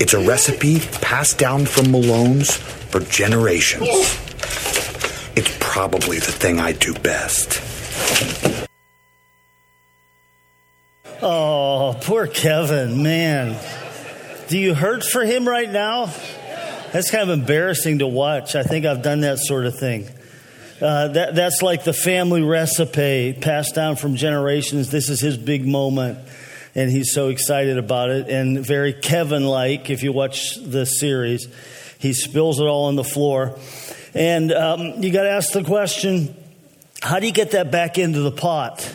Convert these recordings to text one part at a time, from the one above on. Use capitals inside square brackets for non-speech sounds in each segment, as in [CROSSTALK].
It's a recipe passed down from Malone's for generations. It's probably the thing I do best. Oh, poor Kevin, man. Do you hurt for him right now? That's kind of embarrassing to watch. I think I've done that sort of thing. Uh, that, that's like the family recipe passed down from generations. This is his big moment, and he's so excited about it. And very Kevin like, if you watch the series, he spills it all on the floor. And um, you got to ask the question how do you get that back into the pot?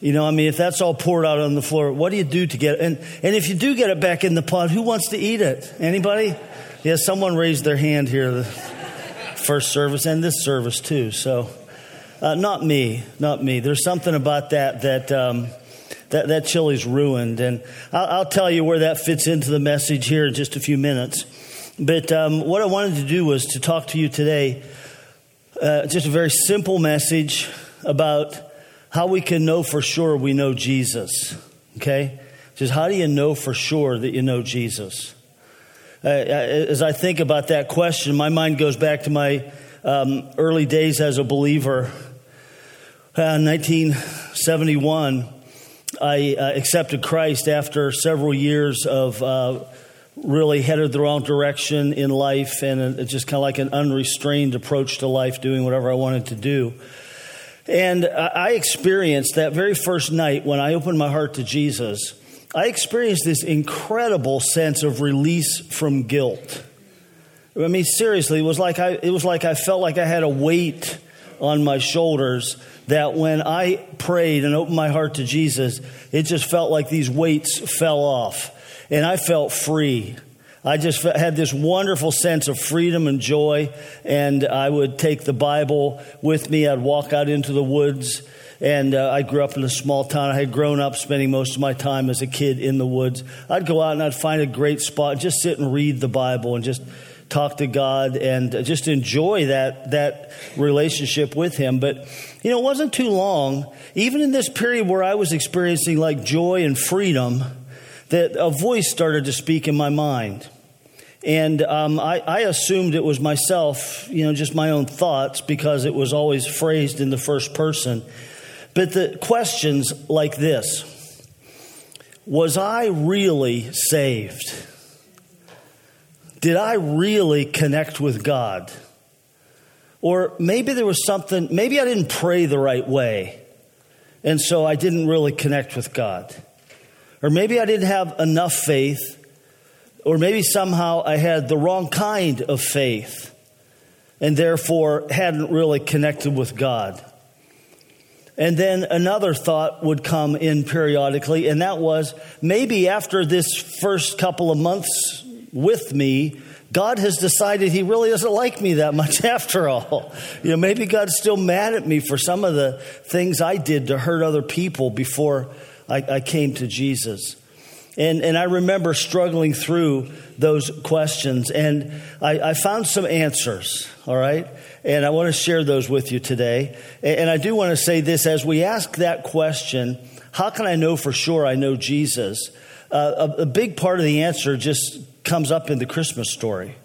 You know, I mean, if that's all poured out on the floor, what do you do to get it? And, and if you do get it back in the pot, who wants to eat it? Anybody? Yeah, someone raised their hand here, the first service and this service too. So, uh, not me, not me. There's something about that that um, that that chili's ruined, and I'll, I'll, tell you where that fits into the message here in just a few minutes. But um, what I wanted to do was to talk to you today, uh, just a very simple message about how we can know for sure we know Jesus. Okay, just how do you know for sure that you know Jesus? Uh, as I think about that question, my mind goes back to my um, early days as a believer. Uh, 1971, I uh, accepted Christ after several years of uh, really headed the wrong direction in life and just kind of like an unrestrained approach to life, doing whatever I wanted to do. And I experienced that very first night when I opened my heart to Jesus I experienced this incredible sense of release from guilt. I mean, seriously, it was like I, it was like I felt like I had a weight on my shoulders that when I prayed and opened my heart to Jesus, it just felt like these weights fell off. And I felt free. I just had this wonderful sense of freedom and joy. And I would take the Bible with me. I'd walk out into the woods and uh, I grew up in a small town. I had grown up spending most of my time as a kid in the woods. I'd go out and I'd find a great spot, just sit and read the Bible and just talk to God and just enjoy that that relationship with Him. But you know, it wasn't too long, even in this period where I was experiencing like joy and freedom, that a voice started to speak in my mind. And um, I, I, assumed it was myself, you know, just my own thoughts because it was always phrased in the first person. But the questions like this Was I really saved? Did I really connect with God? Or maybe there was something, maybe I didn't pray the right way, and so I didn't really connect with God. Or maybe I didn't have enough faith, or maybe somehow I had the wrong kind of faith, and therefore hadn't really connected with God. And then another thought would come in periodically, and that was maybe after this first couple of months with me, God has decided he really doesn't like me that much [LAUGHS] after all. You know, maybe God's still mad at me for some of the things I did to hurt other people before I, I came to Jesus. And, and I remember struggling through those questions, and I, I found some answers, all right? And I want to share those with you today. And I do want to say this as we ask that question, how can I know for sure I know Jesus? Uh, a, a big part of the answer just comes up in the Christmas story.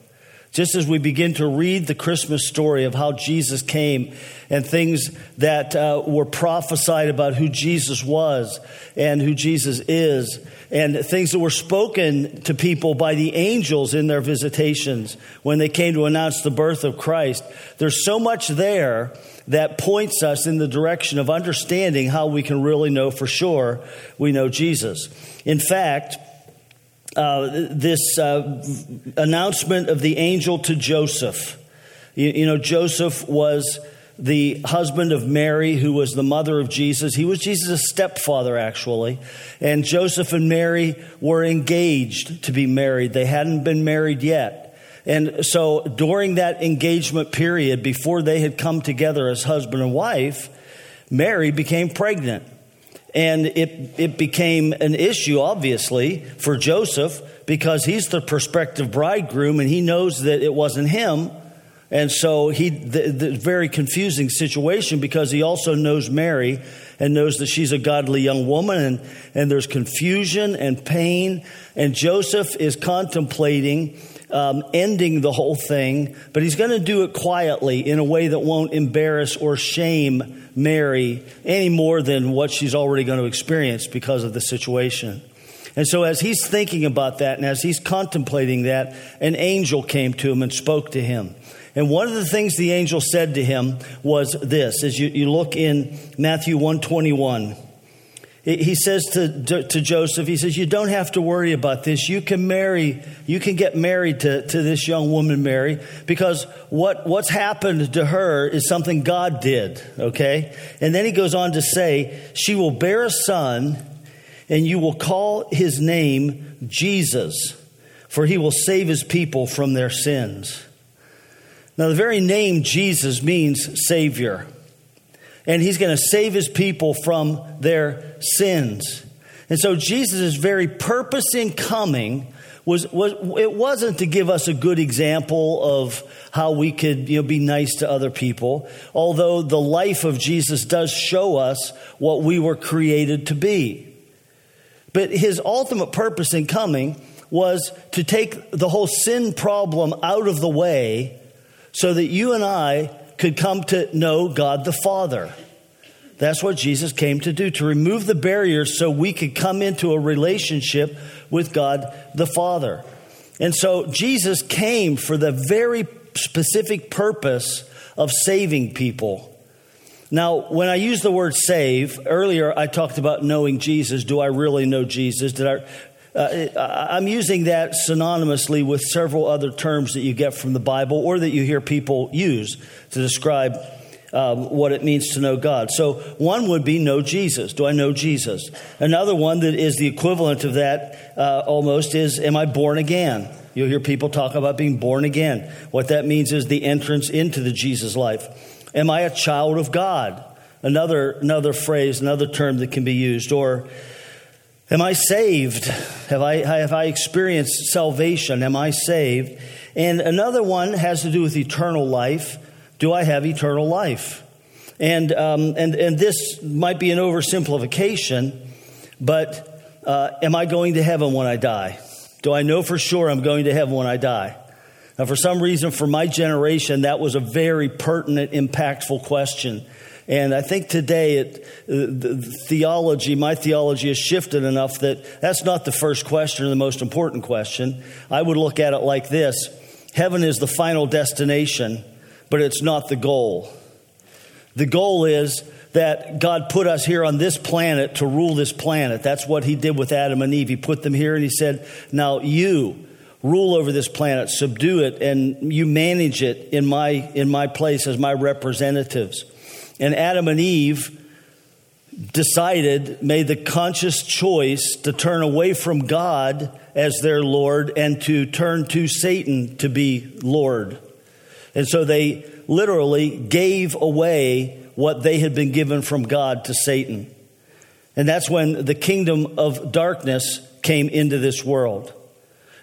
Just as we begin to read the Christmas story of how Jesus came and things that uh, were prophesied about who Jesus was and who Jesus is, and things that were spoken to people by the angels in their visitations when they came to announce the birth of Christ, there's so much there that points us in the direction of understanding how we can really know for sure we know Jesus. In fact, uh, this uh, announcement of the angel to Joseph. You, you, know, Joseph was the husband of Mary, who was the mother of Jesus. He was Jesus' stepfather, actually. And Joseph and Mary were engaged to be married. They hadn't been married yet. And so during that engagement period, before they had come together as husband and wife, Mary became pregnant. And it, it became an issue, obviously, for Joseph because he's the prospective bridegroom and he knows that it wasn't him. And so he, the, the very confusing situation because he also knows Mary and knows that she's a godly young woman and, and there's confusion and pain. And Joseph is contemplating um, ending the whole thing, but he's going to do it quietly in a way that won't embarrass or shame Mary any more than what she's already going to experience because of the situation. And so, as he's thinking about that and as he's contemplating that, an angel came to him and spoke to him. And one of the things the angel said to him was this as you, you look in Matthew 121 he says to, to, Joseph, he says, You don't have to worry about this. You can marry, you can get married to, to this young woman, Mary, because what, what's happened to her is something God did, okay? And then he goes on to say, She will bear a son, and you will call his name Jesus, for he will save his people from their sins. Now, the very name Jesus means Savior and he's going to save his people from their sins. And so Jesus' very purpose in coming was, was it wasn't to give us a good example of how we could you know, be nice to other people, although the life of Jesus does show us what we were created to be. But his ultimate purpose in coming was to take the whole sin problem out of the way so that you and I could come to know God the Father. That's what Jesus came to do, to remove the barriers so we could come into a relationship with God the Father. And so Jesus came for the very specific purpose of saving people. Now, when I use the word save, earlier I talked about knowing Jesus. Do I really know Jesus? Did I uh, I'm using that synonymously with several other terms that you get from the Bible or that you hear people use to describe um, what it means to know God. So, one would be know Jesus. Do I know Jesus? Another one that is the equivalent of that uh, almost is Am I born again? You'll hear people talk about being born again. What that means is the entrance into the Jesus life. Am I a child of God? Another, another phrase, another term that can be used. Or, Am I saved? Have I, have I experienced salvation? Am I saved? And another one has to do with eternal life. Do I have eternal life? And, um, and, and this might be an oversimplification, but uh, am I going to heaven when I die? Do I know for sure I'm going to heaven when I die? Now, for some reason, for my generation, that was a very pertinent, impactful question. And I think today, it, uh, the theology, my theology has shifted enough that that's not the first question or the most important question. I would look at it like this Heaven is the final destination, but it's not the goal. The goal is that God put us here on this planet to rule this planet. That's what He did with Adam and Eve. He put them here and He said, Now you rule over this planet, subdue it, and you manage it in my, in my place as my representatives. And Adam and Eve decided, made the conscious choice to turn away from God as their Lord and to turn to Satan to be Lord. And so they literally gave away what they had been given from God to Satan. And that's when the kingdom of darkness came into this world.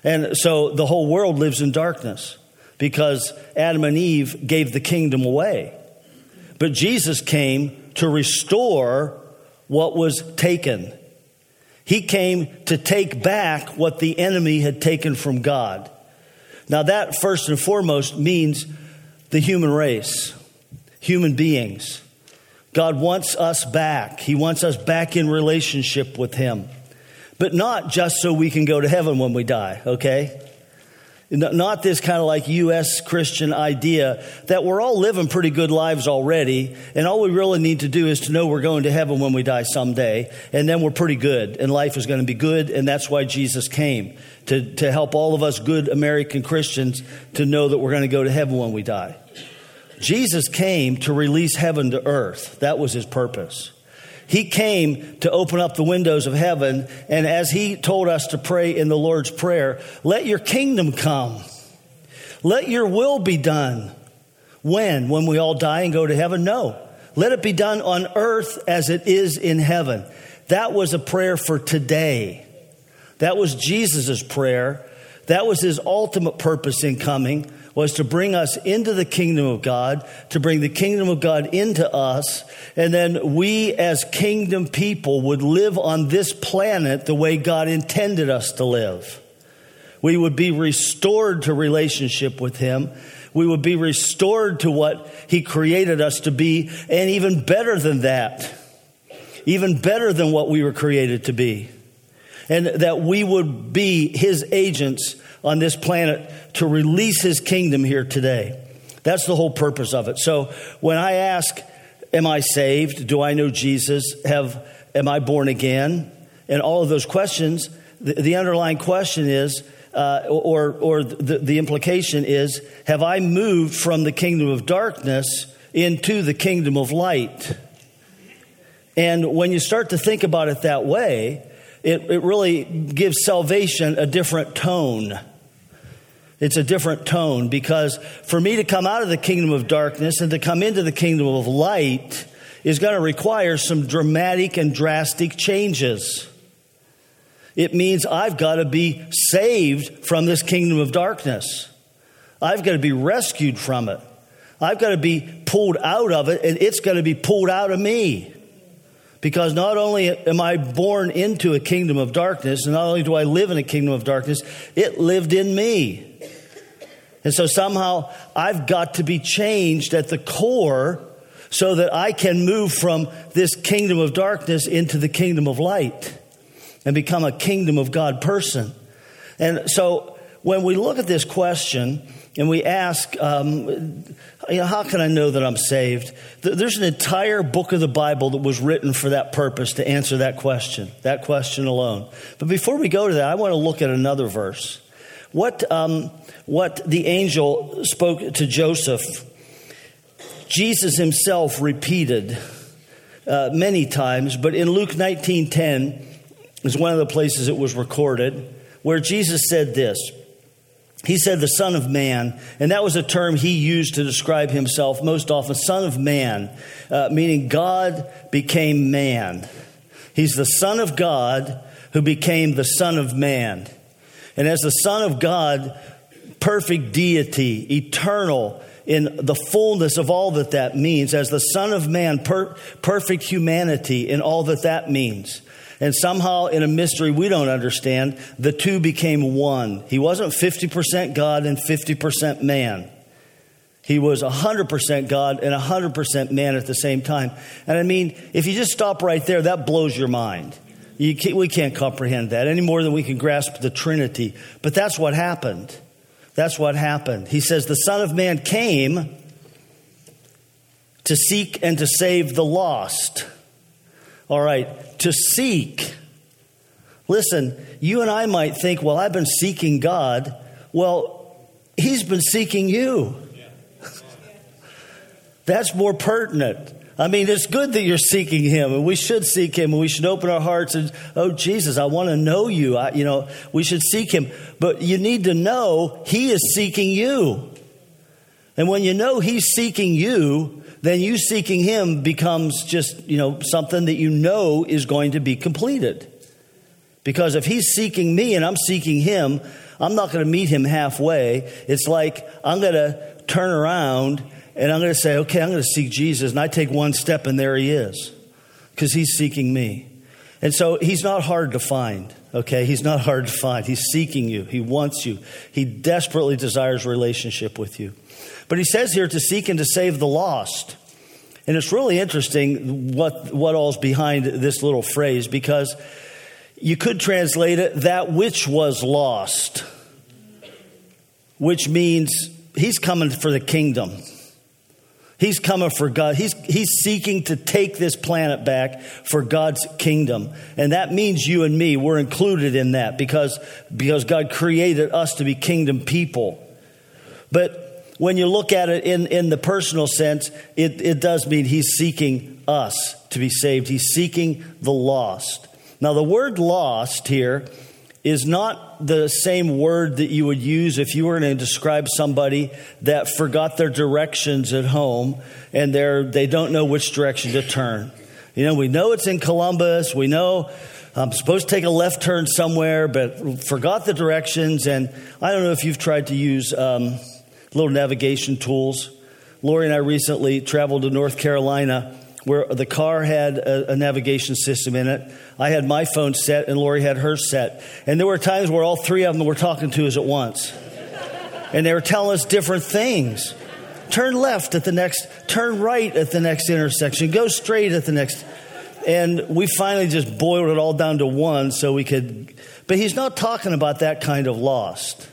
And so the whole world lives in darkness because Adam and Eve gave the kingdom away. But Jesus came to restore what was taken. He came to take back what the enemy had taken from God. Now, that first and foremost means the human race, human beings. God wants us back. He wants us back in relationship with Him. But not just so we can go to heaven when we die, okay? Not this kind of like U.S. Christian idea that we're all living pretty good lives already, and all we really need to do is to know we're going to heaven when we die someday, and then we're pretty good, and life is going to be good, and that's why Jesus came to, to help all of us good American Christians to know that we're going to go to heaven when we die. Jesus came to release heaven to earth. That was his purpose. He came to open up the windows of heaven, and as he told us to pray in the Lord's Prayer, let your kingdom come. Let your will be done. When? When we all die and go to heaven? No. Let it be done on earth as it is in heaven. That was a prayer for today. That was Jesus' prayer. That was his ultimate purpose in coming was to bring us into the kingdom of God, to bring the kingdom of God into us, and then we as kingdom people would live on this planet the way God intended us to live. We would be restored to relationship with Him. We would be restored to what He created us to be, and even better than that, even better than what we were created to be. And that we would be His agents on this planet to release his kingdom here today. That's the whole purpose of it. So when I ask, Am I saved? Do I know Jesus? Have, am I born again? And all of those questions, the, the underlying question is, uh, or, or the, the implication is, have I moved from the kingdom of darkness into the kingdom of light? And when you start to think about it that way, it, it really gives salvation a different tone. It's a different tone because for me to come out of the kingdom of darkness and to come into the kingdom of light is going to require some dramatic and drastic changes. It means I've got to be saved from this kingdom of darkness. I've got to be rescued from it. I've got to be pulled out of it, and it's got to be pulled out of me. Because not only am I born into a kingdom of darkness, and not only do I live in a kingdom of darkness, it lived in me. And so somehow I've got to be changed at the core so that I can move from this kingdom of darkness into the kingdom of light and become a kingdom of God person. And so when we look at this question and we ask, um, you know, how can I know that I'm saved? There's an entire book of the Bible that was written for that purpose to answer that question, that question alone. But before we go to that, I want to look at another verse. What, um, what the angel spoke to Joseph, Jesus himself repeated uh, many times, but in Luke 19:10 is one of the places it was recorded where Jesus said this. He said, the Son of Man, and that was a term he used to describe himself most often, Son of Man, uh, meaning God became man. He's the Son of God who became the Son of Man. And as the Son of God, perfect deity, eternal in the fullness of all that that means, as the Son of Man, per- perfect humanity in all that that means. And somehow, in a mystery we don't understand, the two became one. He wasn't 50% God and 50% man. He was 100% God and 100% man at the same time. And I mean, if you just stop right there, that blows your mind. Can't, we can't comprehend that any more than we can grasp the Trinity. But that's what happened. That's what happened. He says, The Son of Man came to seek and to save the lost. All right, to seek. Listen, you and I might think, well, I've been seeking God. Well, He's been seeking you. [LAUGHS] That's more pertinent. I mean, it's good that you're seeking Him, and we should seek Him, and we should open our hearts and, oh, Jesus, I want to know you. I, you know, we should seek Him. But you need to know He is seeking you. And when you know He's seeking you, then you seeking Him becomes just, you know, something that you know is going to be completed. Because if He's seeking me and I'm seeking Him, I'm not going to meet Him halfway. It's like I'm going to turn around and I'm going to say, okay, I'm going to seek Jesus. And I take one step, and there he is because he's seeking me. And so he's not hard to find, okay? He's not hard to find. He's seeking you, he wants you, he desperately desires relationship with you. But he says here to seek and to save the lost. And it's really interesting what, what all's behind this little phrase because you could translate it that which was lost, which means he's coming for the kingdom. He's coming for God. He's, he's seeking to take this planet back for God's kingdom. And that means you and me, we're included in that because, because God created us to be kingdom people. But when you look at it in, in the personal sense, it, it does mean He's seeking us to be saved. He's seeking the lost. Now, the word lost here is not the same word that you would use if you were going to describe somebody that forgot their directions at home and they're, they don't know which direction to turn. You know, we know it's in Columbus. We know I'm supposed to take a left turn somewhere, but forgot the directions. And I don't know if you've tried to use um, little navigation tools. Lori and I recently traveled to North Carolina where the car had a, a, navigation system in it. I had my phone set and Lori had hers set. And there were times where all three of them were talking to us at once. And they were telling us different things. Turn left at the next, turn right at the next intersection, go straight at the next. And we finally just boiled it all down to one so we could. But he's not talking about that kind of lost.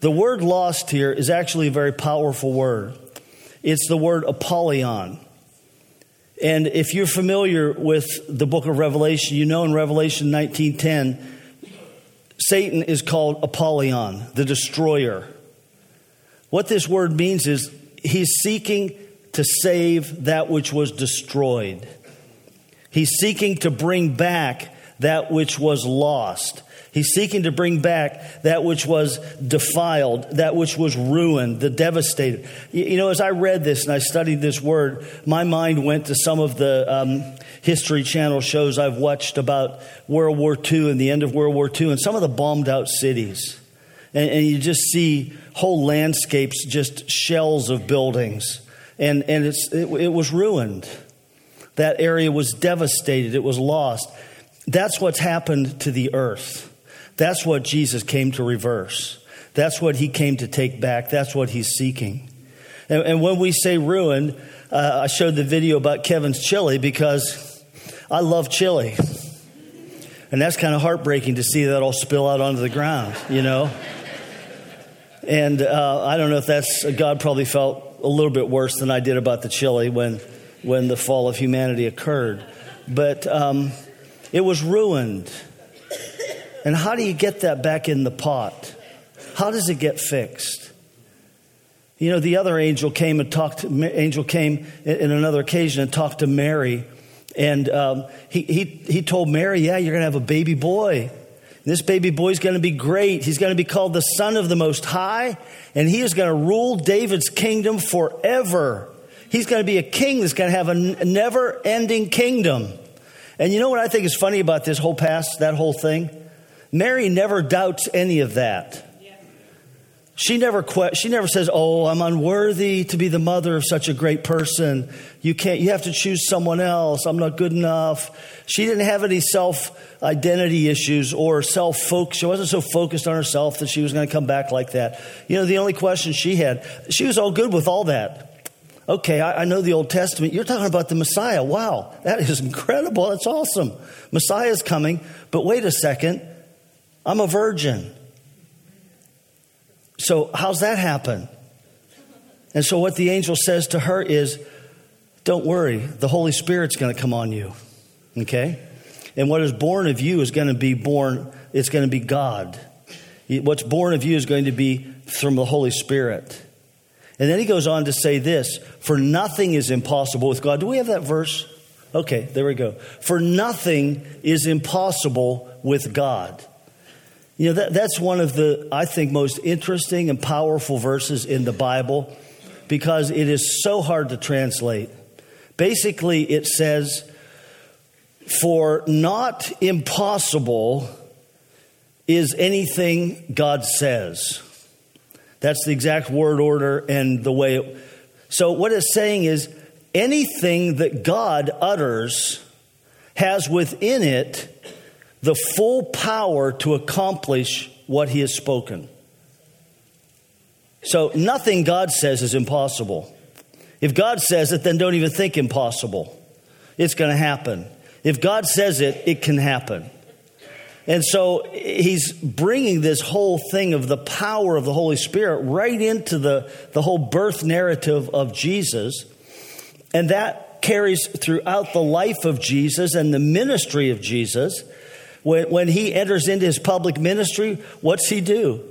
The word lost here is actually a very powerful word. It's the word apollyon. And if you're familiar with the book of Revelation, you know in Revelation 19:10, Satan is called Apollyon, the destroyer. What this word means is he's seeking to save that which was destroyed. He's seeking to bring back that which was lost. He's seeking to bring back that which was defiled, that which was ruined, the devastated. You know, as I read this and I studied this word, my mind went to some of the um, History Channel shows I've watched about World War II and the end of World War II and some of the bombed out cities. And, and you just see whole landscapes, just shells of buildings. And, and it's, it, it was ruined. That area was devastated, it was lost. That's what's happened to the earth. That's what Jesus came to reverse. That's what he came to take back. That's what he's seeking. And, and when we say ruined, uh, I showed the video about Kevin's chili because I love chili. And that's kind of heartbreaking to see that all spill out onto the ground, you know? And uh, I don't know if that's, God probably felt a little bit worse than I did about the chili when, when the fall of humanity occurred. But um, it was ruined. And how do you get that back in the pot? How does it get fixed? You know, the other angel came and talked. Angel came in another occasion and talked to Mary, and um, he, he he told Mary, "Yeah, you're going to have a baby boy. This baby boy is going to be great. He's going to be called the Son of the Most High, and he is going to rule David's kingdom forever. He's going to be a king that's going to have a never-ending kingdom." And you know what I think is funny about this whole past, that whole thing? Mary never doubts any of that. She never que- she never says, "Oh, I'm unworthy to be the mother of such a great person. You can't you have to choose someone else. I'm not good enough." She didn't have any self-identity issues or self-focus. She wasn't so focused on herself that she was going to come back like that. You know, the only question she had, she was all good with all that. Okay, I, I know the Old Testament. You're talking about the Messiah. Wow, that is incredible. That's awesome. Messiah's coming. But wait a second. I'm a virgin. So, how's that happen? And so, what the angel says to her is, Don't worry, the Holy Spirit's going to come on you. Okay? And what is born of you is going to be born, it's going to be God. What's born of you is going to be from the Holy Spirit. And then he goes on to say this For nothing is impossible with God. Do we have that verse? Okay, there we go. For nothing is impossible with God. You know, that, that's one of the, I think, most interesting and powerful verses in the Bible because it is so hard to translate. Basically, it says, For not impossible is anything God says. That's the exact word order and the way it. So, what it's saying is anything that God utters has within it the full power to accomplish what he has spoken. So nothing God says is impossible. If God says it, then don't even think impossible. It's going to happen. If God says it, it can happen. And so he's bringing this whole thing of the power of the Holy Spirit right into the, the whole birth narrative of Jesus. And that carries throughout the life of Jesus and the ministry of Jesus. When, when he enters into his public ministry, what's he do?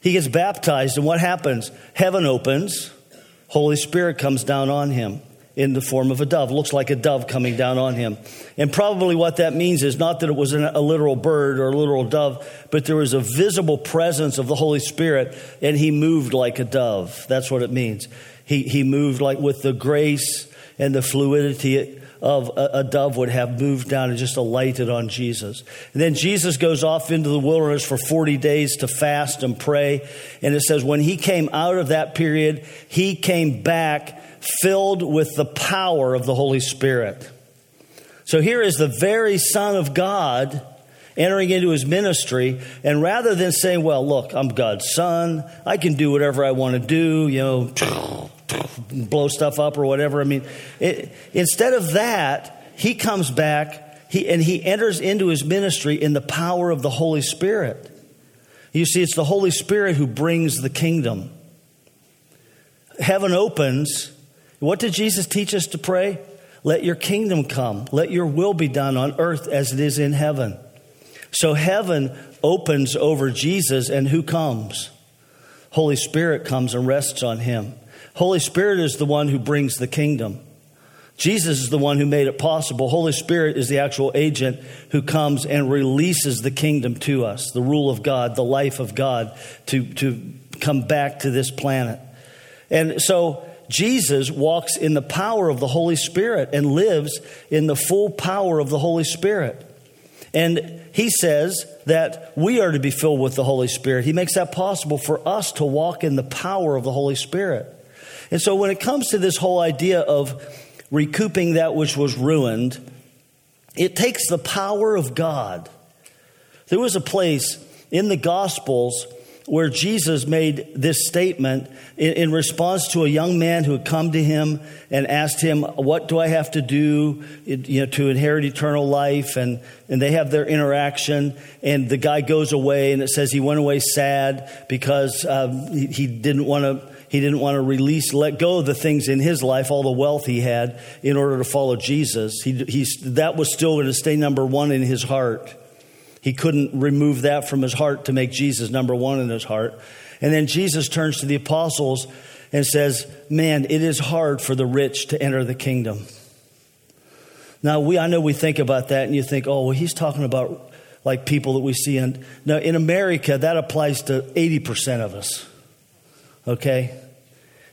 He gets baptized, and what happens? Heaven opens, Holy Spirit comes down on him in the form of a dove. Looks like a dove coming down on him. And probably what that means is not that it was a literal bird or a literal dove, but there was a visible presence of the Holy Spirit, and he moved like a dove. That's what it means. He, he moved like with the grace and the fluidity of a, a, dove would have moved down and just alighted on Jesus. And then Jesus goes off into the wilderness for 40 days to fast and pray. And it says, when he came out of that period, he came back filled with the power of the Holy Spirit. So here is the very Son of God entering into his ministry. And rather than saying, well, look, I'm God's son, I can do whatever I want to do, you know, [TSK] [LAUGHS] blow stuff up or whatever. I mean, it, instead of that, he comes back he, and he enters into his ministry in the power of the Holy Spirit. You see, it's the Holy Spirit who brings the kingdom. Heaven opens. What did Jesus teach us to pray? Let your kingdom come. Let your will be done on earth as it is in heaven. So heaven opens over Jesus, and who comes? Holy Spirit comes and rests on him. Holy Spirit is the one who brings the kingdom. Jesus is the one who made it possible. Holy Spirit is the actual agent who comes and releases the kingdom to us, the rule of God, the life of God to, to come back to this planet. And so Jesus walks in the power of the Holy Spirit and lives in the full power of the Holy Spirit. And he says that we are to be filled with the Holy Spirit. He makes that possible for us to walk in the power of the Holy Spirit. And so when it comes to this whole idea of recouping that which was ruined, it takes the power of God. There was a place in the Gospels where Jesus made this statement in, in, response to a young man who had come to him and asked him, What do I have to do you know, to inherit eternal life? And, and they have their interaction, and the guy goes away, and it says he went away sad because um, he, he didn't want to. He didn't want to release, let go of the things in his life, all the wealth he had, in order to follow Jesus. He, he, that was still going to stay number one in his heart. He couldn't remove that from his heart to make Jesus number one in his heart. And then Jesus turns to the apostles and says, Man, it is hard for the rich to enter the kingdom. Now, we, I know we think about that and you think, oh, well, he's talking about like people that we see. In, now, in America, that applies to 80% of us. Okay?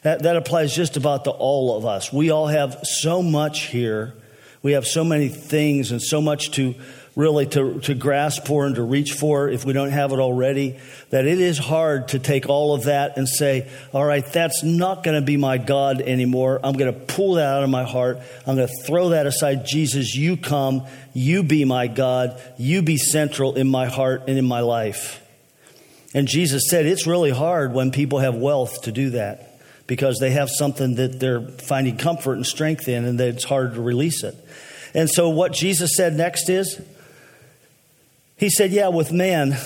That, that applies just about to all of us. We all have so much here. We have so many things and so much to really to, to grasp for and to reach for if we don't have it already, that it is hard to take all of that and say, all right, that's not going to be my God anymore. I'm going to pull that out of my heart. I'm going to throw that aside. Jesus, you come. You be my God. You be central in my heart and in my life. And Jesus said it's really hard when people have wealth to do that because they have something that they're finding comfort and strength in and that it's hard to release it. And so what Jesus said next is, he said, Yeah, with man,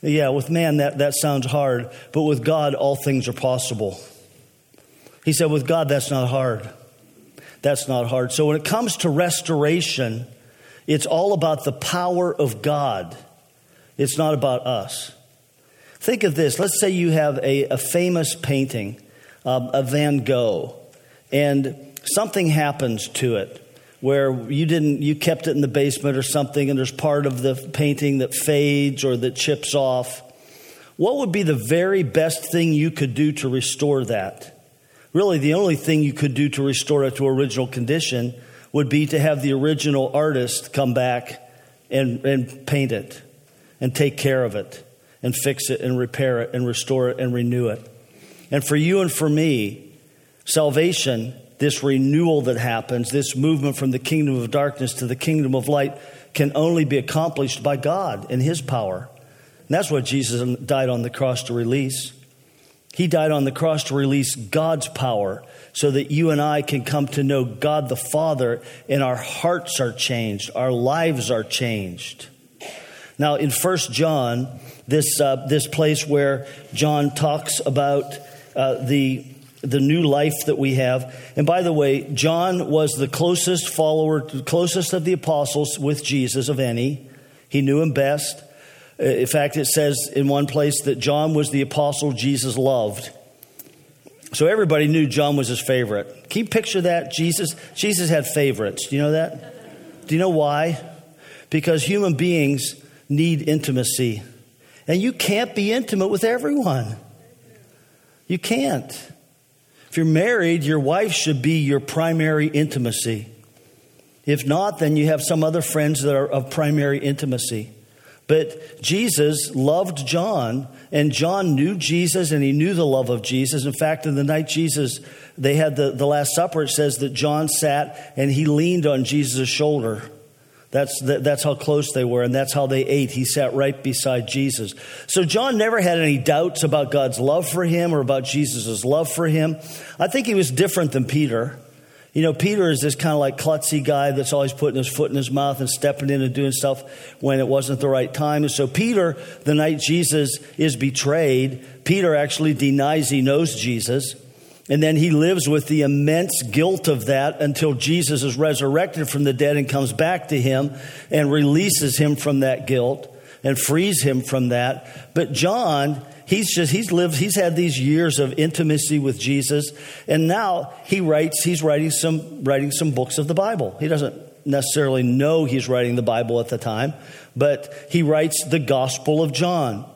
yeah, with man that, that sounds hard, but with God, all things are possible. He said, With God, that's not hard. That's not hard. So when it comes to restoration, it's all about the power of God, it's not about us. Think of this. Let's say you have a, a famous painting, um, a Van Gogh, and something happens to it where you didn't you kept it in the basement or something and there's part of the painting that fades or that chips off. What would be the very best thing you could do to restore that? Really the only thing you could do to restore it to original condition would be to have the original artist come back and, and paint it and take care of it and fix it and repair it and restore it and renew it and for you and for me salvation this renewal that happens, this movement from the kingdom of darkness to the kingdom of light, can only be accomplished by God and His power. And that's what Jesus died on the cross to release. He died on the cross to release God's power so that you and I can come to know God the Father and our hearts are changed, our lives are changed. Now, in First John, this, uh, this place where John talks about uh, the the new life that we have. And by the way, John was the closest follower, closest of the apostles with Jesus of any. He knew him best. Uh, in fact, it says in one place that John was the apostle Jesus loved. So everybody knew John was his favorite. Can you picture that? Jesus, Jesus had favorites. Do you know that? Do you know why? Because human beings need intimacy. And you can't be intimate with everyone. You can't. If you're married, your wife should be your primary intimacy. If not, then you have some other friends that are of primary intimacy. But Jesus loved John, and John knew Jesus, and he knew the love of Jesus. In fact, in the night Jesus, they had the, the Last Supper, it says that John sat and he leaned on Jesus' shoulder. That's, that's how close they were, and that's how they ate. He sat right beside Jesus. So John never had any doubts about God's love for him or about Jesus' love for him. I think he was different than Peter. You know, Peter is this kind of like klutzy guy that's always putting his foot in his mouth and stepping in and doing stuff when it wasn't the right time. And so, Peter, the night Jesus is betrayed, Peter actually denies he knows Jesus. And then he lives with the immense guilt of that until Jesus is resurrected from the dead and comes back to him and releases him from that guilt and frees him from that. But John, he's just he's lived he's had these years of intimacy with Jesus and now he writes he's writing some writing some books of the Bible. He doesn't necessarily know he's writing the Bible at the time, but he writes the Gospel of John.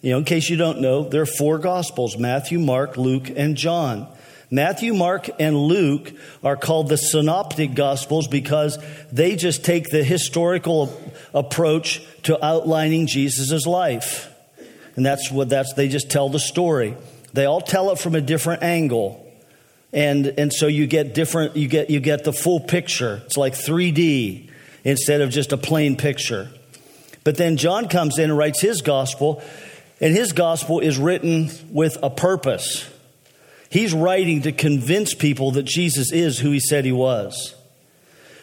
You know, in case you don't know, there are four Gospels Matthew, Mark, Luke, and John. Matthew, Mark, and Luke are called the synoptic gospels because they just take the historical approach to outlining Jesus' life. And that's what that's they just tell the story. They all tell it from a different angle. And and so you get different you get you get the full picture. It's like 3D instead of just a plain picture. But then John comes in and writes his gospel and his gospel is written with a purpose. He's writing to convince people that Jesus is who he said he was.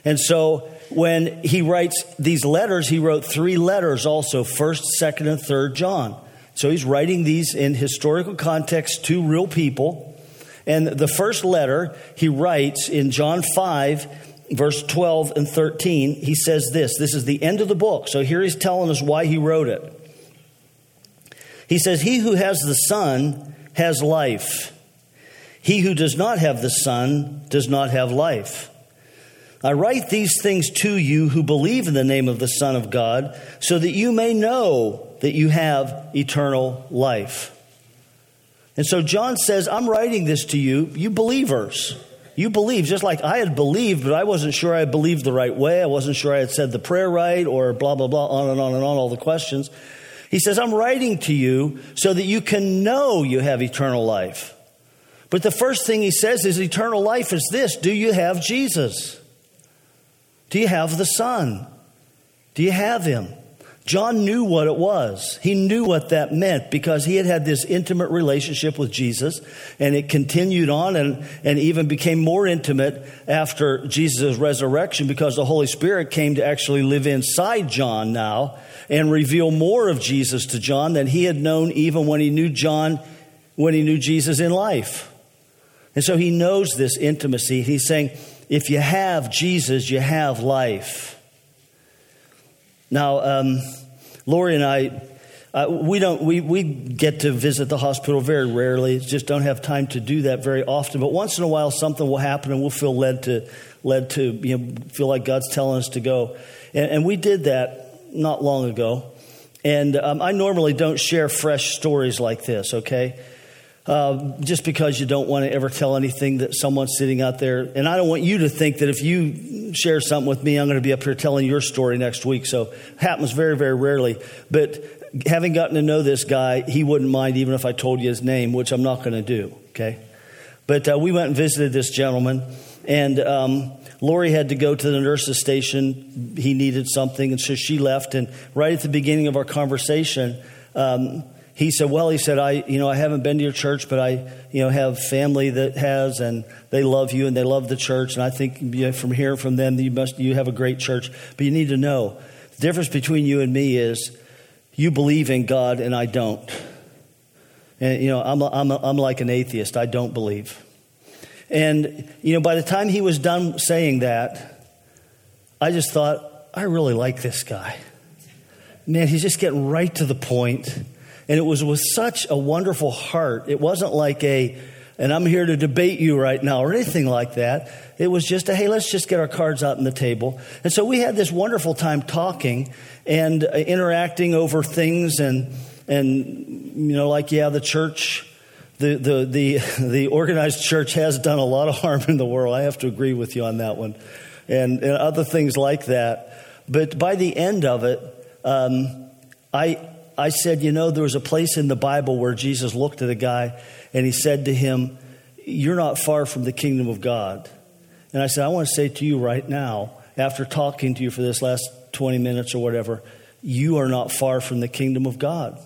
And so when he writes these letters, he wrote three letters also first, second, and third John. So he's writing these in historical context to real people. And the first letter he writes in John 5, verse 12 and 13, he says this. This is the end of the book. So here he's telling us why he wrote it. He says, He who has the Son has life. He who does not have the Son does not have life. I write these things to you who believe in the name of the Son of God, so that you may know that you have eternal life. And so John says, I'm writing this to you, you believers. You believe, just like I had believed, but I wasn't sure I believed the right way. I wasn't sure I had said the prayer right, or blah, blah, blah, on and on and on, all the questions. He says, I'm writing to you so that you can know you have eternal life. But the first thing he says is eternal life is this Do you have Jesus? Do you have the Son? Do you have him? John knew what it was. He knew what that meant because he had had this intimate relationship with Jesus, and it continued on and, and even became more intimate after Jesus' resurrection because the Holy Spirit came to actually live inside John now and reveal more of Jesus to John than he had known even when he knew John, when he knew Jesus in life. And so he knows this intimacy. He's saying, if you have Jesus, you have life. Now, um, Lori and I, uh, we don't we, we get to visit the hospital very rarely. Just don't have time to do that very often. But once in a while, something will happen, and we'll feel led to led to you know feel like God's telling us to go. And, and we did that not long ago. And um, I normally don't share fresh stories like this. Okay. Uh, just because you don't want to ever tell anything that someone's sitting out there. And I don't want you to think that if you share something with me, I'm going to be up here telling your story next week. So it happens very, very rarely. But having gotten to know this guy, he wouldn't mind even if I told you his name, which I'm not going to do. Okay. But uh, we went and visited this gentleman, and um, Lori had to go to the nurse's station. He needed something, and so she left. And right at the beginning of our conversation, um, he said, well, he said, I, you know, I haven't been to your church, but I, you know, have family that has, and they love you and they love the church. And I think you know, from hearing from them, you must, you have a great church. But you need to know the difference between you and me is you believe in God and I don't. And, you know, I'm, a, I'm, a, I'm like an atheist. I don't believe. And, you know, by the time he was done saying that, I just thought, I really like this guy. Man, he's just getting right to the point and it was with such a wonderful heart. It wasn't like a, and I'm here to debate you right now or anything like that. It was just a, hey, let's just get our cards out on the table. And so we had this wonderful time talking and uh, interacting over things and, and, you know, like, yeah, the church, the, the, the, the organized church has done a lot of harm in the world. I have to agree with you on that one. and, and other things like that. But by the end of it, um, I, I said, you know, there was a place in the Bible where Jesus looked at a guy and he said to him, You're not far from the kingdom of God. And I said, I want to say to you right now, after talking to you for this last 20 minutes or whatever, you are not far from the kingdom of God.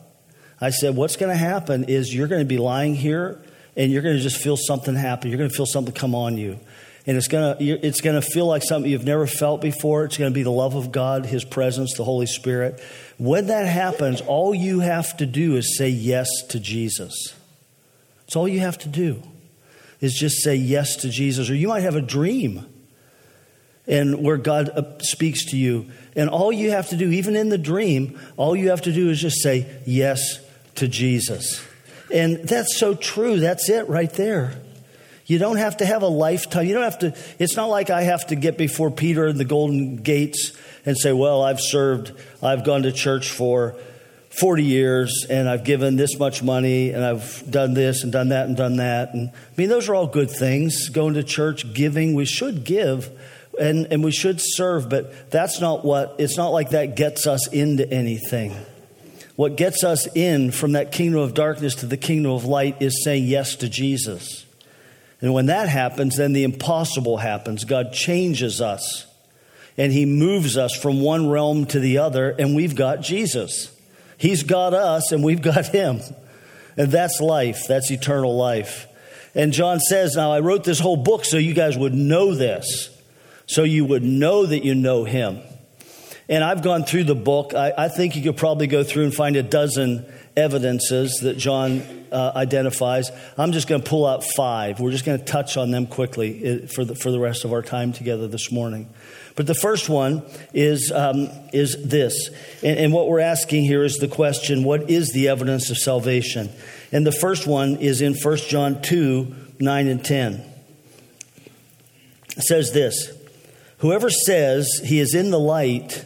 I said, What's going to happen is you're going to be lying here and you're going to just feel something happen. You're going to feel something come on you. And it's going to, it's going to feel like something you've never felt before. It's going to be the love of God, His presence, the Holy Spirit. When that happens, all you have to do is say yes to Jesus. It's all you have to do is just say yes to Jesus. Or you might have a dream and where God uh, speaks to you. And all you have to do, even in the dream, all you have to do is just say yes to Jesus. And that's so true. That's it right there. You don't have to have a lifetime. You don't have to, it's not like I have to get before Peter in the golden gates and say, well, I've served, I've gone to church for 40 years and I've given this much money and I've done this and done that and done that. And I mean, those are all good things. Going to church, giving, we should give and, and we should serve, but that's not what, it's not like that gets us into anything. What gets us in from that kingdom of darkness to the kingdom of light is saying yes to Jesus. And when that happens, then the impossible happens. God changes us and He moves us from one realm to the other, and we've got Jesus. He's got us, and we've got Him. And that's life, that's eternal life. And John says, Now I wrote this whole book so you guys would know this, so you would know that you know Him. And I've gone through the book. I, I think you could probably go through and find a dozen evidences that John uh, identifies. I'm just going to pull out five. We're just going to touch on them quickly uh, for the, for the rest of our time together this morning. But the first one is, um, is this. And, and what we're asking here is the question what is the evidence of salvation? And the first one is in 1 John 2 9 and 10. It says this Whoever says he is in the light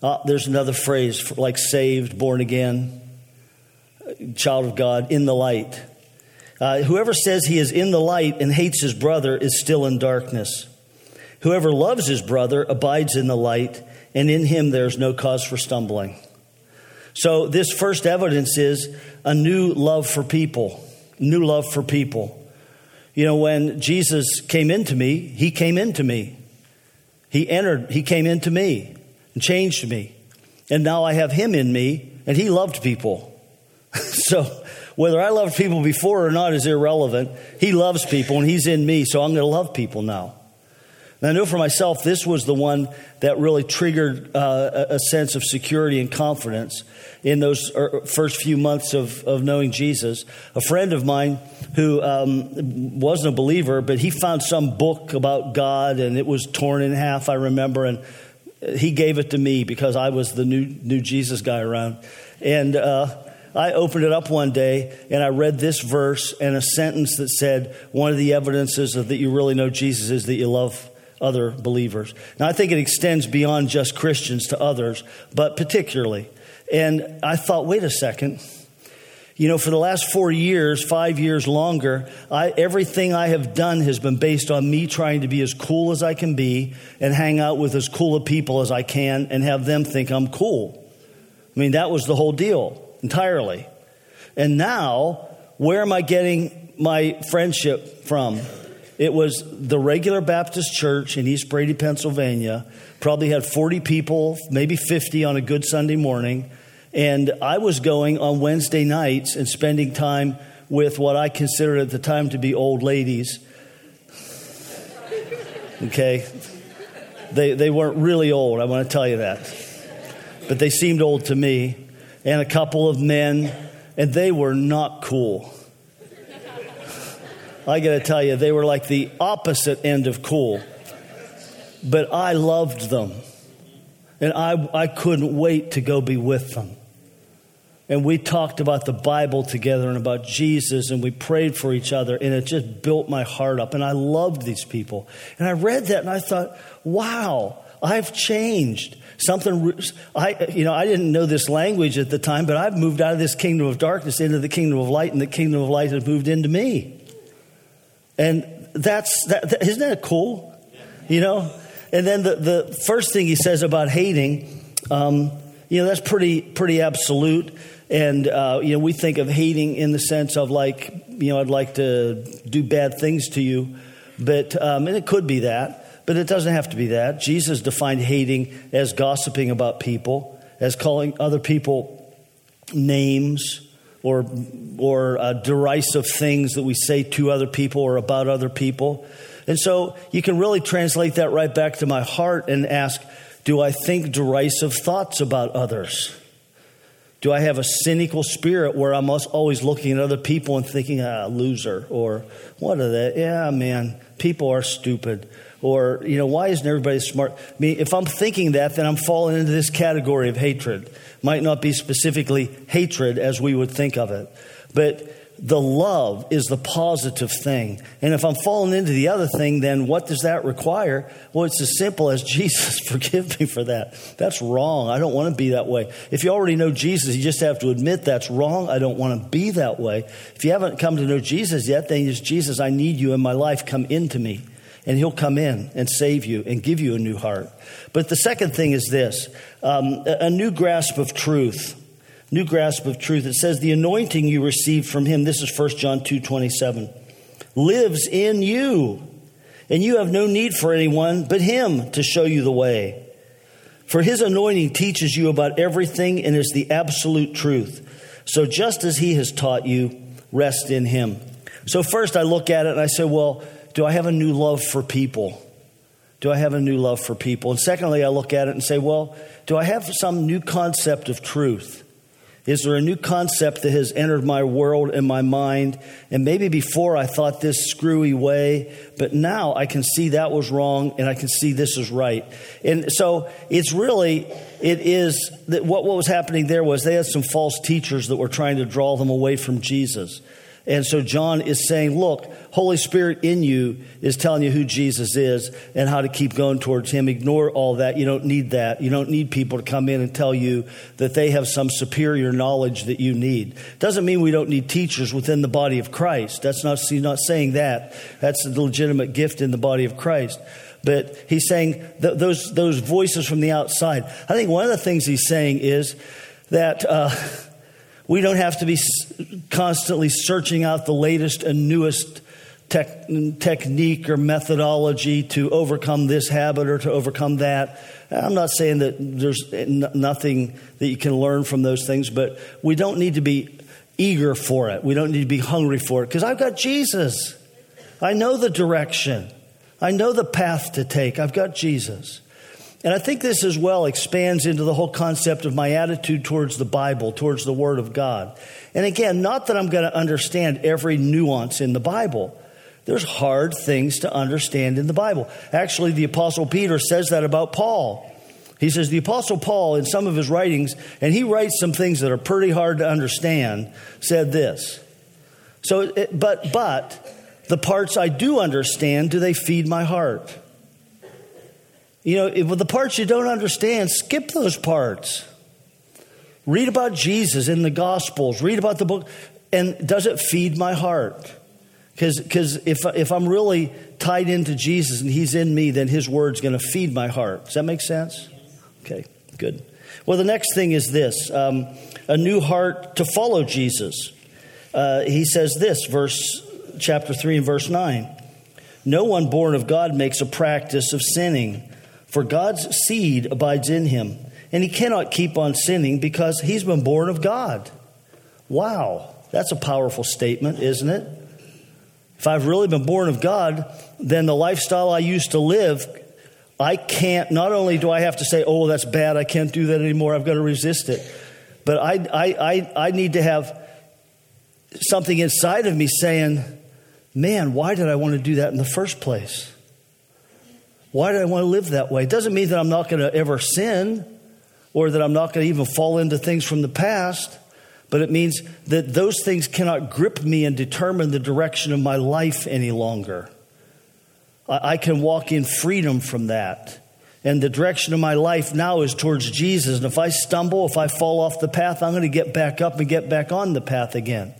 Oh, there's another phrase like saved, born again, child of God, in the light. Uh, whoever says he is in the light and hates his brother is still in darkness. Whoever loves his brother abides in the light, and in him there's no cause for stumbling. So, this first evidence is a new love for people. New love for people. You know, when Jesus came into me, he came into me. He entered, he came into me and changed me. And now I have him in me, and he loved people. [LAUGHS] so whether I loved people before or not is irrelevant. He loves people, and he's in me, so I'm going to love people now. And I know for myself, this was the one that really triggered uh, a sense of security and confidence in those er, first few months of, of knowing Jesus. A friend of mine who um, wasn't a believer, but he found some book about God and it was torn in half, I remember, and he gave it to me because I was the new, new Jesus guy around. And uh, I opened it up one day and I read this verse and a sentence that said, One of the evidences of that you really know Jesus is that you love other believers. Now, I think it extends beyond just Christians to others, but particularly. And I thought, wait a second. You know, for the last four years, five years longer, I, everything I have done has been based on me trying to be as cool as I can be and hang out with as cool of people as I can and have them think I'm cool. I mean, that was the whole deal entirely. And now, where am I getting my friendship from? It was the regular Baptist church in East Brady, Pennsylvania. Probably had 40 people, maybe 50 on a good Sunday morning. And I was going on Wednesday nights and spending time with what I considered at the time to be old ladies. Okay? They, they weren't really old, I want to tell you that. But they seemed old to me. And a couple of men, and they were not cool. I got to tell you, they were like the opposite end of cool. But I loved them. And I, I couldn't wait to go be with them. And we talked about the Bible together and about Jesus, and we prayed for each other, and it just built my heart up. And I loved these people. And I read that and I thought, wow, I've changed. Something, I, you know, I didn't know this language at the time, but I've moved out of this kingdom of darkness into the kingdom of light, and the kingdom of light has moved into me. And that's, that, that isn't that cool? You know? and then the, the first thing he says about hating, um, you know, that's pretty pretty absolute. And uh, you know, we think of hating in the sense of like, you know, I'd like to do bad things to you, but um, and it could be that, but it doesn't have to be that. Jesus defined hating as gossiping about people, as calling other people names or or uh, derisive things that we say to other people or about other people. And so you can really translate that right back to my heart and ask, do I think derisive thoughts about others? Do I have a cynical spirit where I'm always looking at other people and thinking, ah, loser, or what are they? Yeah, man, people are stupid. Or, you know, why isn't everybody smart? I mean, if I'm thinking that, then I'm falling into this category of hatred. Might not be specifically hatred as we would think of it, but the love is the positive thing. And if I'm falling into the other thing, then what does that require? Well, it's as simple as [LAUGHS] Jesus, forgive me for that. That's wrong. I don't want to be that way. If you already know Jesus, you just have to admit that's wrong. I don't want to be that way. If you haven't come to know Jesus yet, then it's Jesus, I need you in my life. Come into me. And he'll come in and save you and give you a new heart. But the second thing is this um, a new grasp of truth new grasp of truth. It says the anointing you received from him, this is 1 John 2 27, lives in you. And you have no need for anyone but him to show you the way. For his anointing teaches you about everything and is the absolute truth. So just as he has taught you, rest in him. So first I look at it and I say, well, do I have a new love for people? Do I have a new love for people? And secondly, I look at it and say, well, do I have some new concept of truth? Is there a new concept that has entered my world and my mind? And maybe before I thought this screwy way, but now I can see that was wrong and I can see this is right. And so it's really, it is that what, what was happening there was they had some false teachers that were trying to draw them away from Jesus. And so John is saying, look, Holy Spirit in you is telling you who Jesus is and how to keep going towards him. Ignore all that. You don't need that. You don't need people to come in and tell you that they have some superior knowledge that you need. Doesn't mean we don't need teachers within the body of Christ. That's not, he's not saying that. That's a legitimate gift in the body of Christ but he's saying those, those voices from the outside. I think one of the things he's saying is that uh, [LAUGHS] we don't have to be constantly searching out the latest and newest tech, technique or methodology to overcome this habit or to overcome that. I'm not saying that there's nothing that you can learn from those things, but we don't need to be eager for it. We don't need to be hungry for it because I've got Jesus. I know the direction, I know the path to take. I've got Jesus. And I think this as well expands into the whole concept of my attitude towards the Bible, towards the Word of God. And again, not that I'm going to understand every nuance in the Bible. There's hard things to understand in the Bible. Actually, the Apostle Peter says that about Paul. He says the Apostle Paul, in some of his writings, and he writes some things that are pretty hard to understand, said this. So, but, but, the parts I do understand, do they feed my heart? You know, if, the parts you don't understand, skip those parts. Read about Jesus in the Gospels. Read about the book. And does it feed my heart? Because if, if I'm really tied into Jesus and He's in me, then His Word's going to feed my heart. Does that make sense? Okay, good. Well, the next thing is this um, a new heart to follow Jesus. Uh, he says this, verse chapter 3 and verse 9. No one born of God makes a practice of sinning for God's seed abides in him, and he cannot keep on sinning because he's been born of God. Wow, that's a powerful statement, isn't it? If I've really been born of God, then the lifestyle I used to live, I can't, not only do I have to say, oh, that's bad, I can't do that anymore, I've got to resist it, but I, I, I, I need to have something inside of me saying, man, why did I want to do that in the first place? Why do I want to live that way? It doesn't mean that I'm not going to ever sin or that I'm not going to even fall into things from the past, but it means that those things cannot grip me and determine the direction of my life any longer. I, I can walk in freedom from that. And the direction of my life now is towards Jesus. And if I stumble, if I fall off the path, I'm going to get back up and get back on the path again.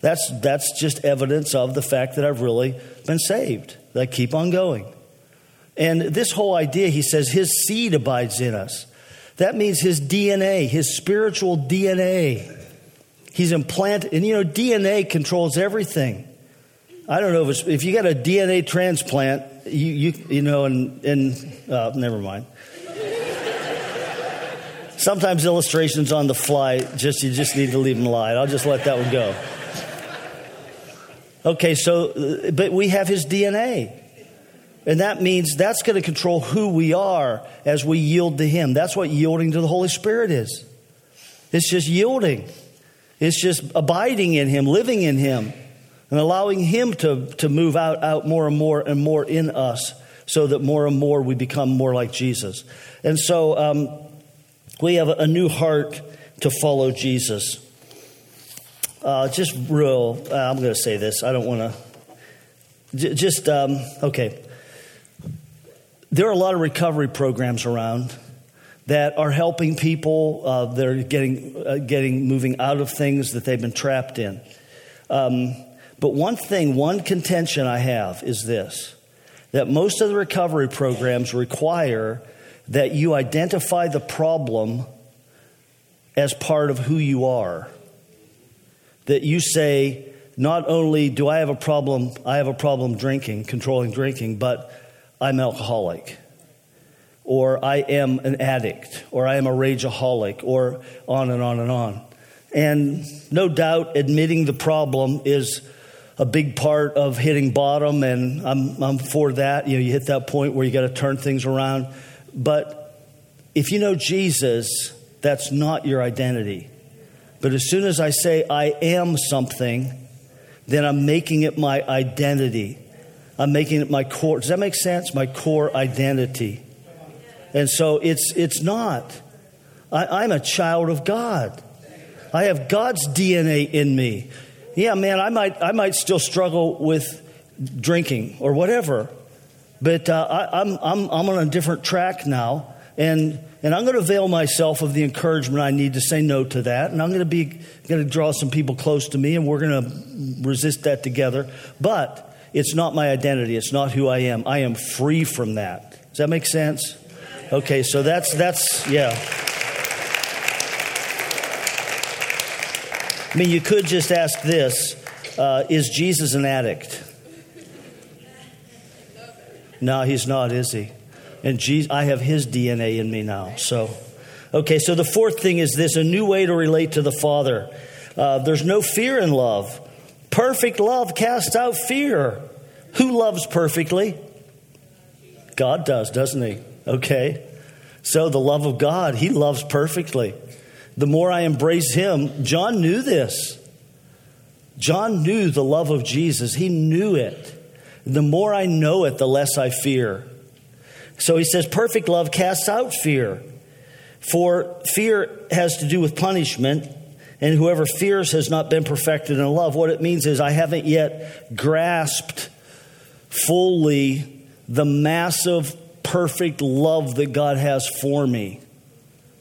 That's, that's just evidence of the fact that I've really been saved, that I keep on going. And this whole idea, he says, his seed abides in us. That means his DNA, his spiritual DNA. He's implanted, and you know, DNA controls everything. I don't know if, if you got a DNA transplant, you, you, you know, and, and uh, never mind. Sometimes illustrations on the fly, just you just need to leave them lie. I'll just let that one go. Okay, so, uh, but we have his DNA. And that means that's going to control who we are as we yield to him. That's what yielding to the Holy Spirit is. It's just yielding. It's just abiding in him, living in him, and allowing him to, to move out, out more and more and more in us so that more and more we become more like Jesus. And so um, we have a new heart to follow Jesus. Uh, just real, uh, I'm going to say this. I don't want to. J- just, um, okay. There are a lot of recovery programs around that are helping people uh, that are getting, uh, getting, moving out of things that they've been trapped in. Um, but one thing, one contention I have is this that most of the recovery programs require that you identify the problem as part of who you are that you say, not only do I have a problem, I have a problem drinking, controlling drinking, but I'm alcoholic, or I am an addict, or I am a rageaholic, or on and on and on. And no doubt, admitting the problem is a big part of hitting bottom, and I'm, I'm for that. You know, you hit that point where you got to turn things around. But if you know Jesus, that's not your identity. But as soon as I say I am something, then I'm making it my identity. I'm making it my core. Does that make sense? My core identity. And so it's, it's not. I, I'm a child of God. I have God's DNA in me. Yeah, man, I might, I might still struggle with drinking or whatever, but uh, I, I'm, I'm, I'm on a different track now. And and I'm going to avail myself of the encouragement I need to say no to that. And I'm going to be going to draw some people close to me, and we're going to resist that together. But it's not my identity. It's not who I am. I am free from that. Does that make sense? Okay, so that's that's yeah. I mean, you could just ask this: uh, Is Jesus an addict? No, he's not, is he? And Jesus, I have his DNA in me now. So, okay, so the fourth thing is this a new way to relate to the Father. Uh, there's no fear in love. Perfect love casts out fear. Who loves perfectly? God does, doesn't he? Okay. So the love of God, he loves perfectly. The more I embrace him, John knew this. John knew the love of Jesus. He knew it. The more I know it, the less I fear. So he says, perfect love casts out fear. For fear has to do with punishment, and whoever fears has not been perfected in love. What it means is, I haven't yet grasped fully the massive, perfect love that God has for me.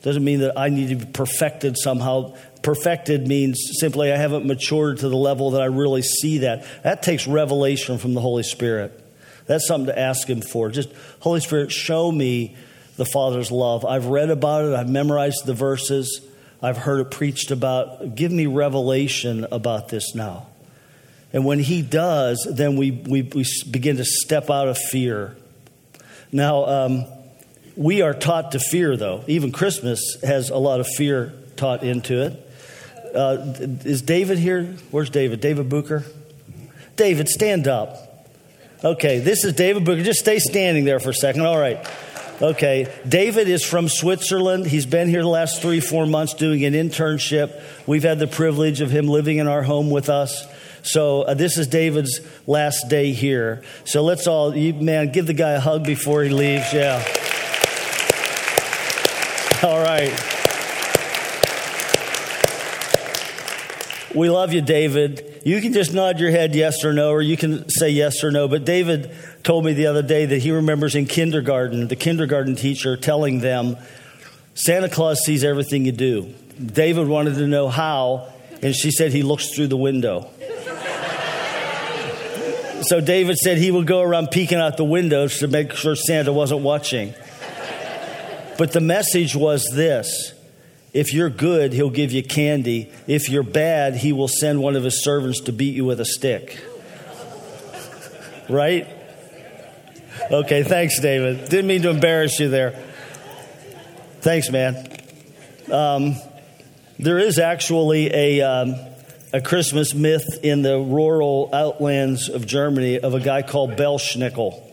Doesn't mean that I need to be perfected somehow. Perfected means simply I haven't matured to the level that I really see that. That takes revelation from the Holy Spirit. That's something to ask Him for. Just, Holy Spirit, show me the Father's love. I've read about it, I've memorized the verses, I've heard it preached about. Give me revelation about this now. And when He does, then we, we, we begin to step out of fear. Now, um, we are taught to fear, though. Even Christmas has a lot of fear taught into it. Uh, is David here? Where's David? David Booker? David, stand up. Okay, this is David Booker. Just stay standing there for a second. All right. Okay, David is from Switzerland. He's been here the last three, four months doing an internship. We've had the privilege of him living in our home with us. So uh, this is David's last day here. So let's all, you, man, give the guy a hug before he leaves. Yeah. All right. We love you, David. You can just nod your head yes or no, or you can say yes or no. But David told me the other day that he remembers in kindergarten, the kindergarten teacher telling them, Santa Claus sees everything you do. David wanted to know how, and she said he looks through the window. so David said he would go around peeking out the windows to make sure Santa wasn't watching. But the message was this if you're good, he'll give you candy. If you're bad, he will send one of his servants to beat you with a stick. Right? Okay, thanks, David. Didn't mean to embarrass you there. Thanks, man. Um, there is actually a, um, a Christmas myth in the rural outlands of Germany of a guy called Belsnickel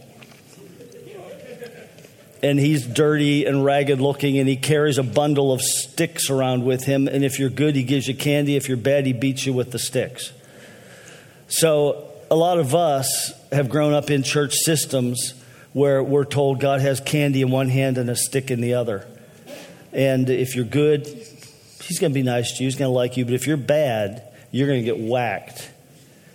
and he's dirty and ragged looking, and he carries a bundle of sticks around with him. And if you're good, he gives you candy. If you're bad, he beats you with the sticks. So, a lot of us have grown up in church systems where we're told God has candy in one hand and a stick in the other. And if you're good, he's going to be nice to you, he's going to like you. But if you're bad, you're going to get whacked.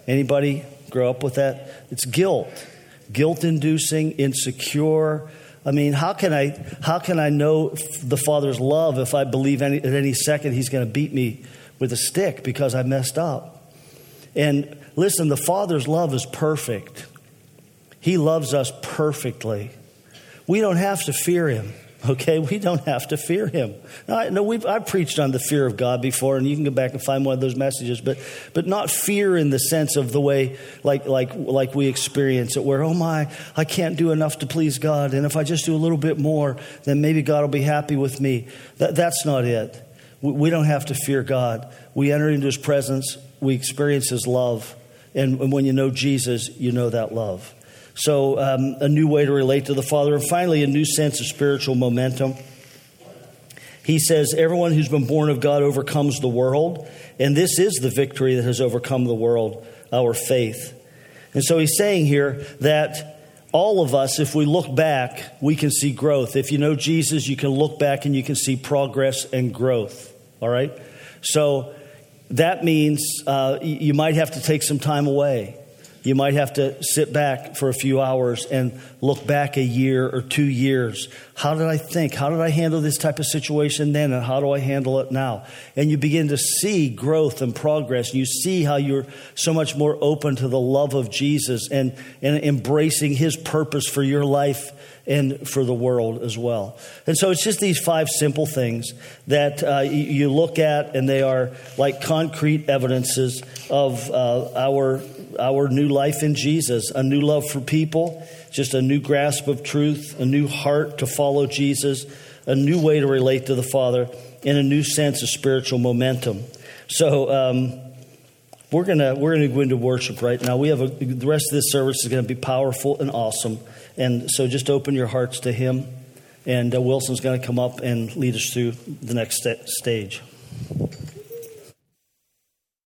Anybody grow up with that? It's guilt. Guilt inducing, insecure, I mean, how can I, how can I know the Father's love if I believe any, at any second He's going to beat me with a stick because I messed up? And listen, the Father's love is perfect. He loves us perfectly. We don't have to fear Him. Okay, we don't have to fear him. Now, I know we've, I've preached on the fear of God before, and you can go back and find one of those messages, but, but not fear in the sense of the way like, like, like we experience it, where, oh my, I can't do enough to please God, and if I just do a little bit more, then maybe God will be happy with me. That, that's not it. We, we don't have to fear God. We enter into his presence, we experience his love, and, and when you know Jesus, you know that love. So, um, a new way to relate to the Father. And finally, a new sense of spiritual momentum. He says, Everyone who's been born of God overcomes the world. And this is the victory that has overcome the world, our faith. And so he's saying here that all of us, if we look back, we can see growth. If you know Jesus, you can look back and you can see progress and growth. All right? So that means uh, you might have to take some time away. You might have to sit back for a few hours and look back a year or two years. How did I think? How did I handle this type of situation then? And how do I handle it now? And you begin to see growth and progress. You see how you're so much more open to the love of Jesus and, and embracing his purpose for your life and for the world as well. And so it's just these five simple things that uh, you look at, and they are like concrete evidences of uh, our our new life in Jesus, a new love for people, just a new grasp of truth, a new heart to follow Jesus, a new way to relate to the Father, and a new sense of spiritual momentum. So, um, we're gonna we're gonna go into worship right now. We have a, the rest of this service is going to be powerful and awesome, and so just open your hearts to Him. And uh, Wilson's to come up and lead us through the next st- stage.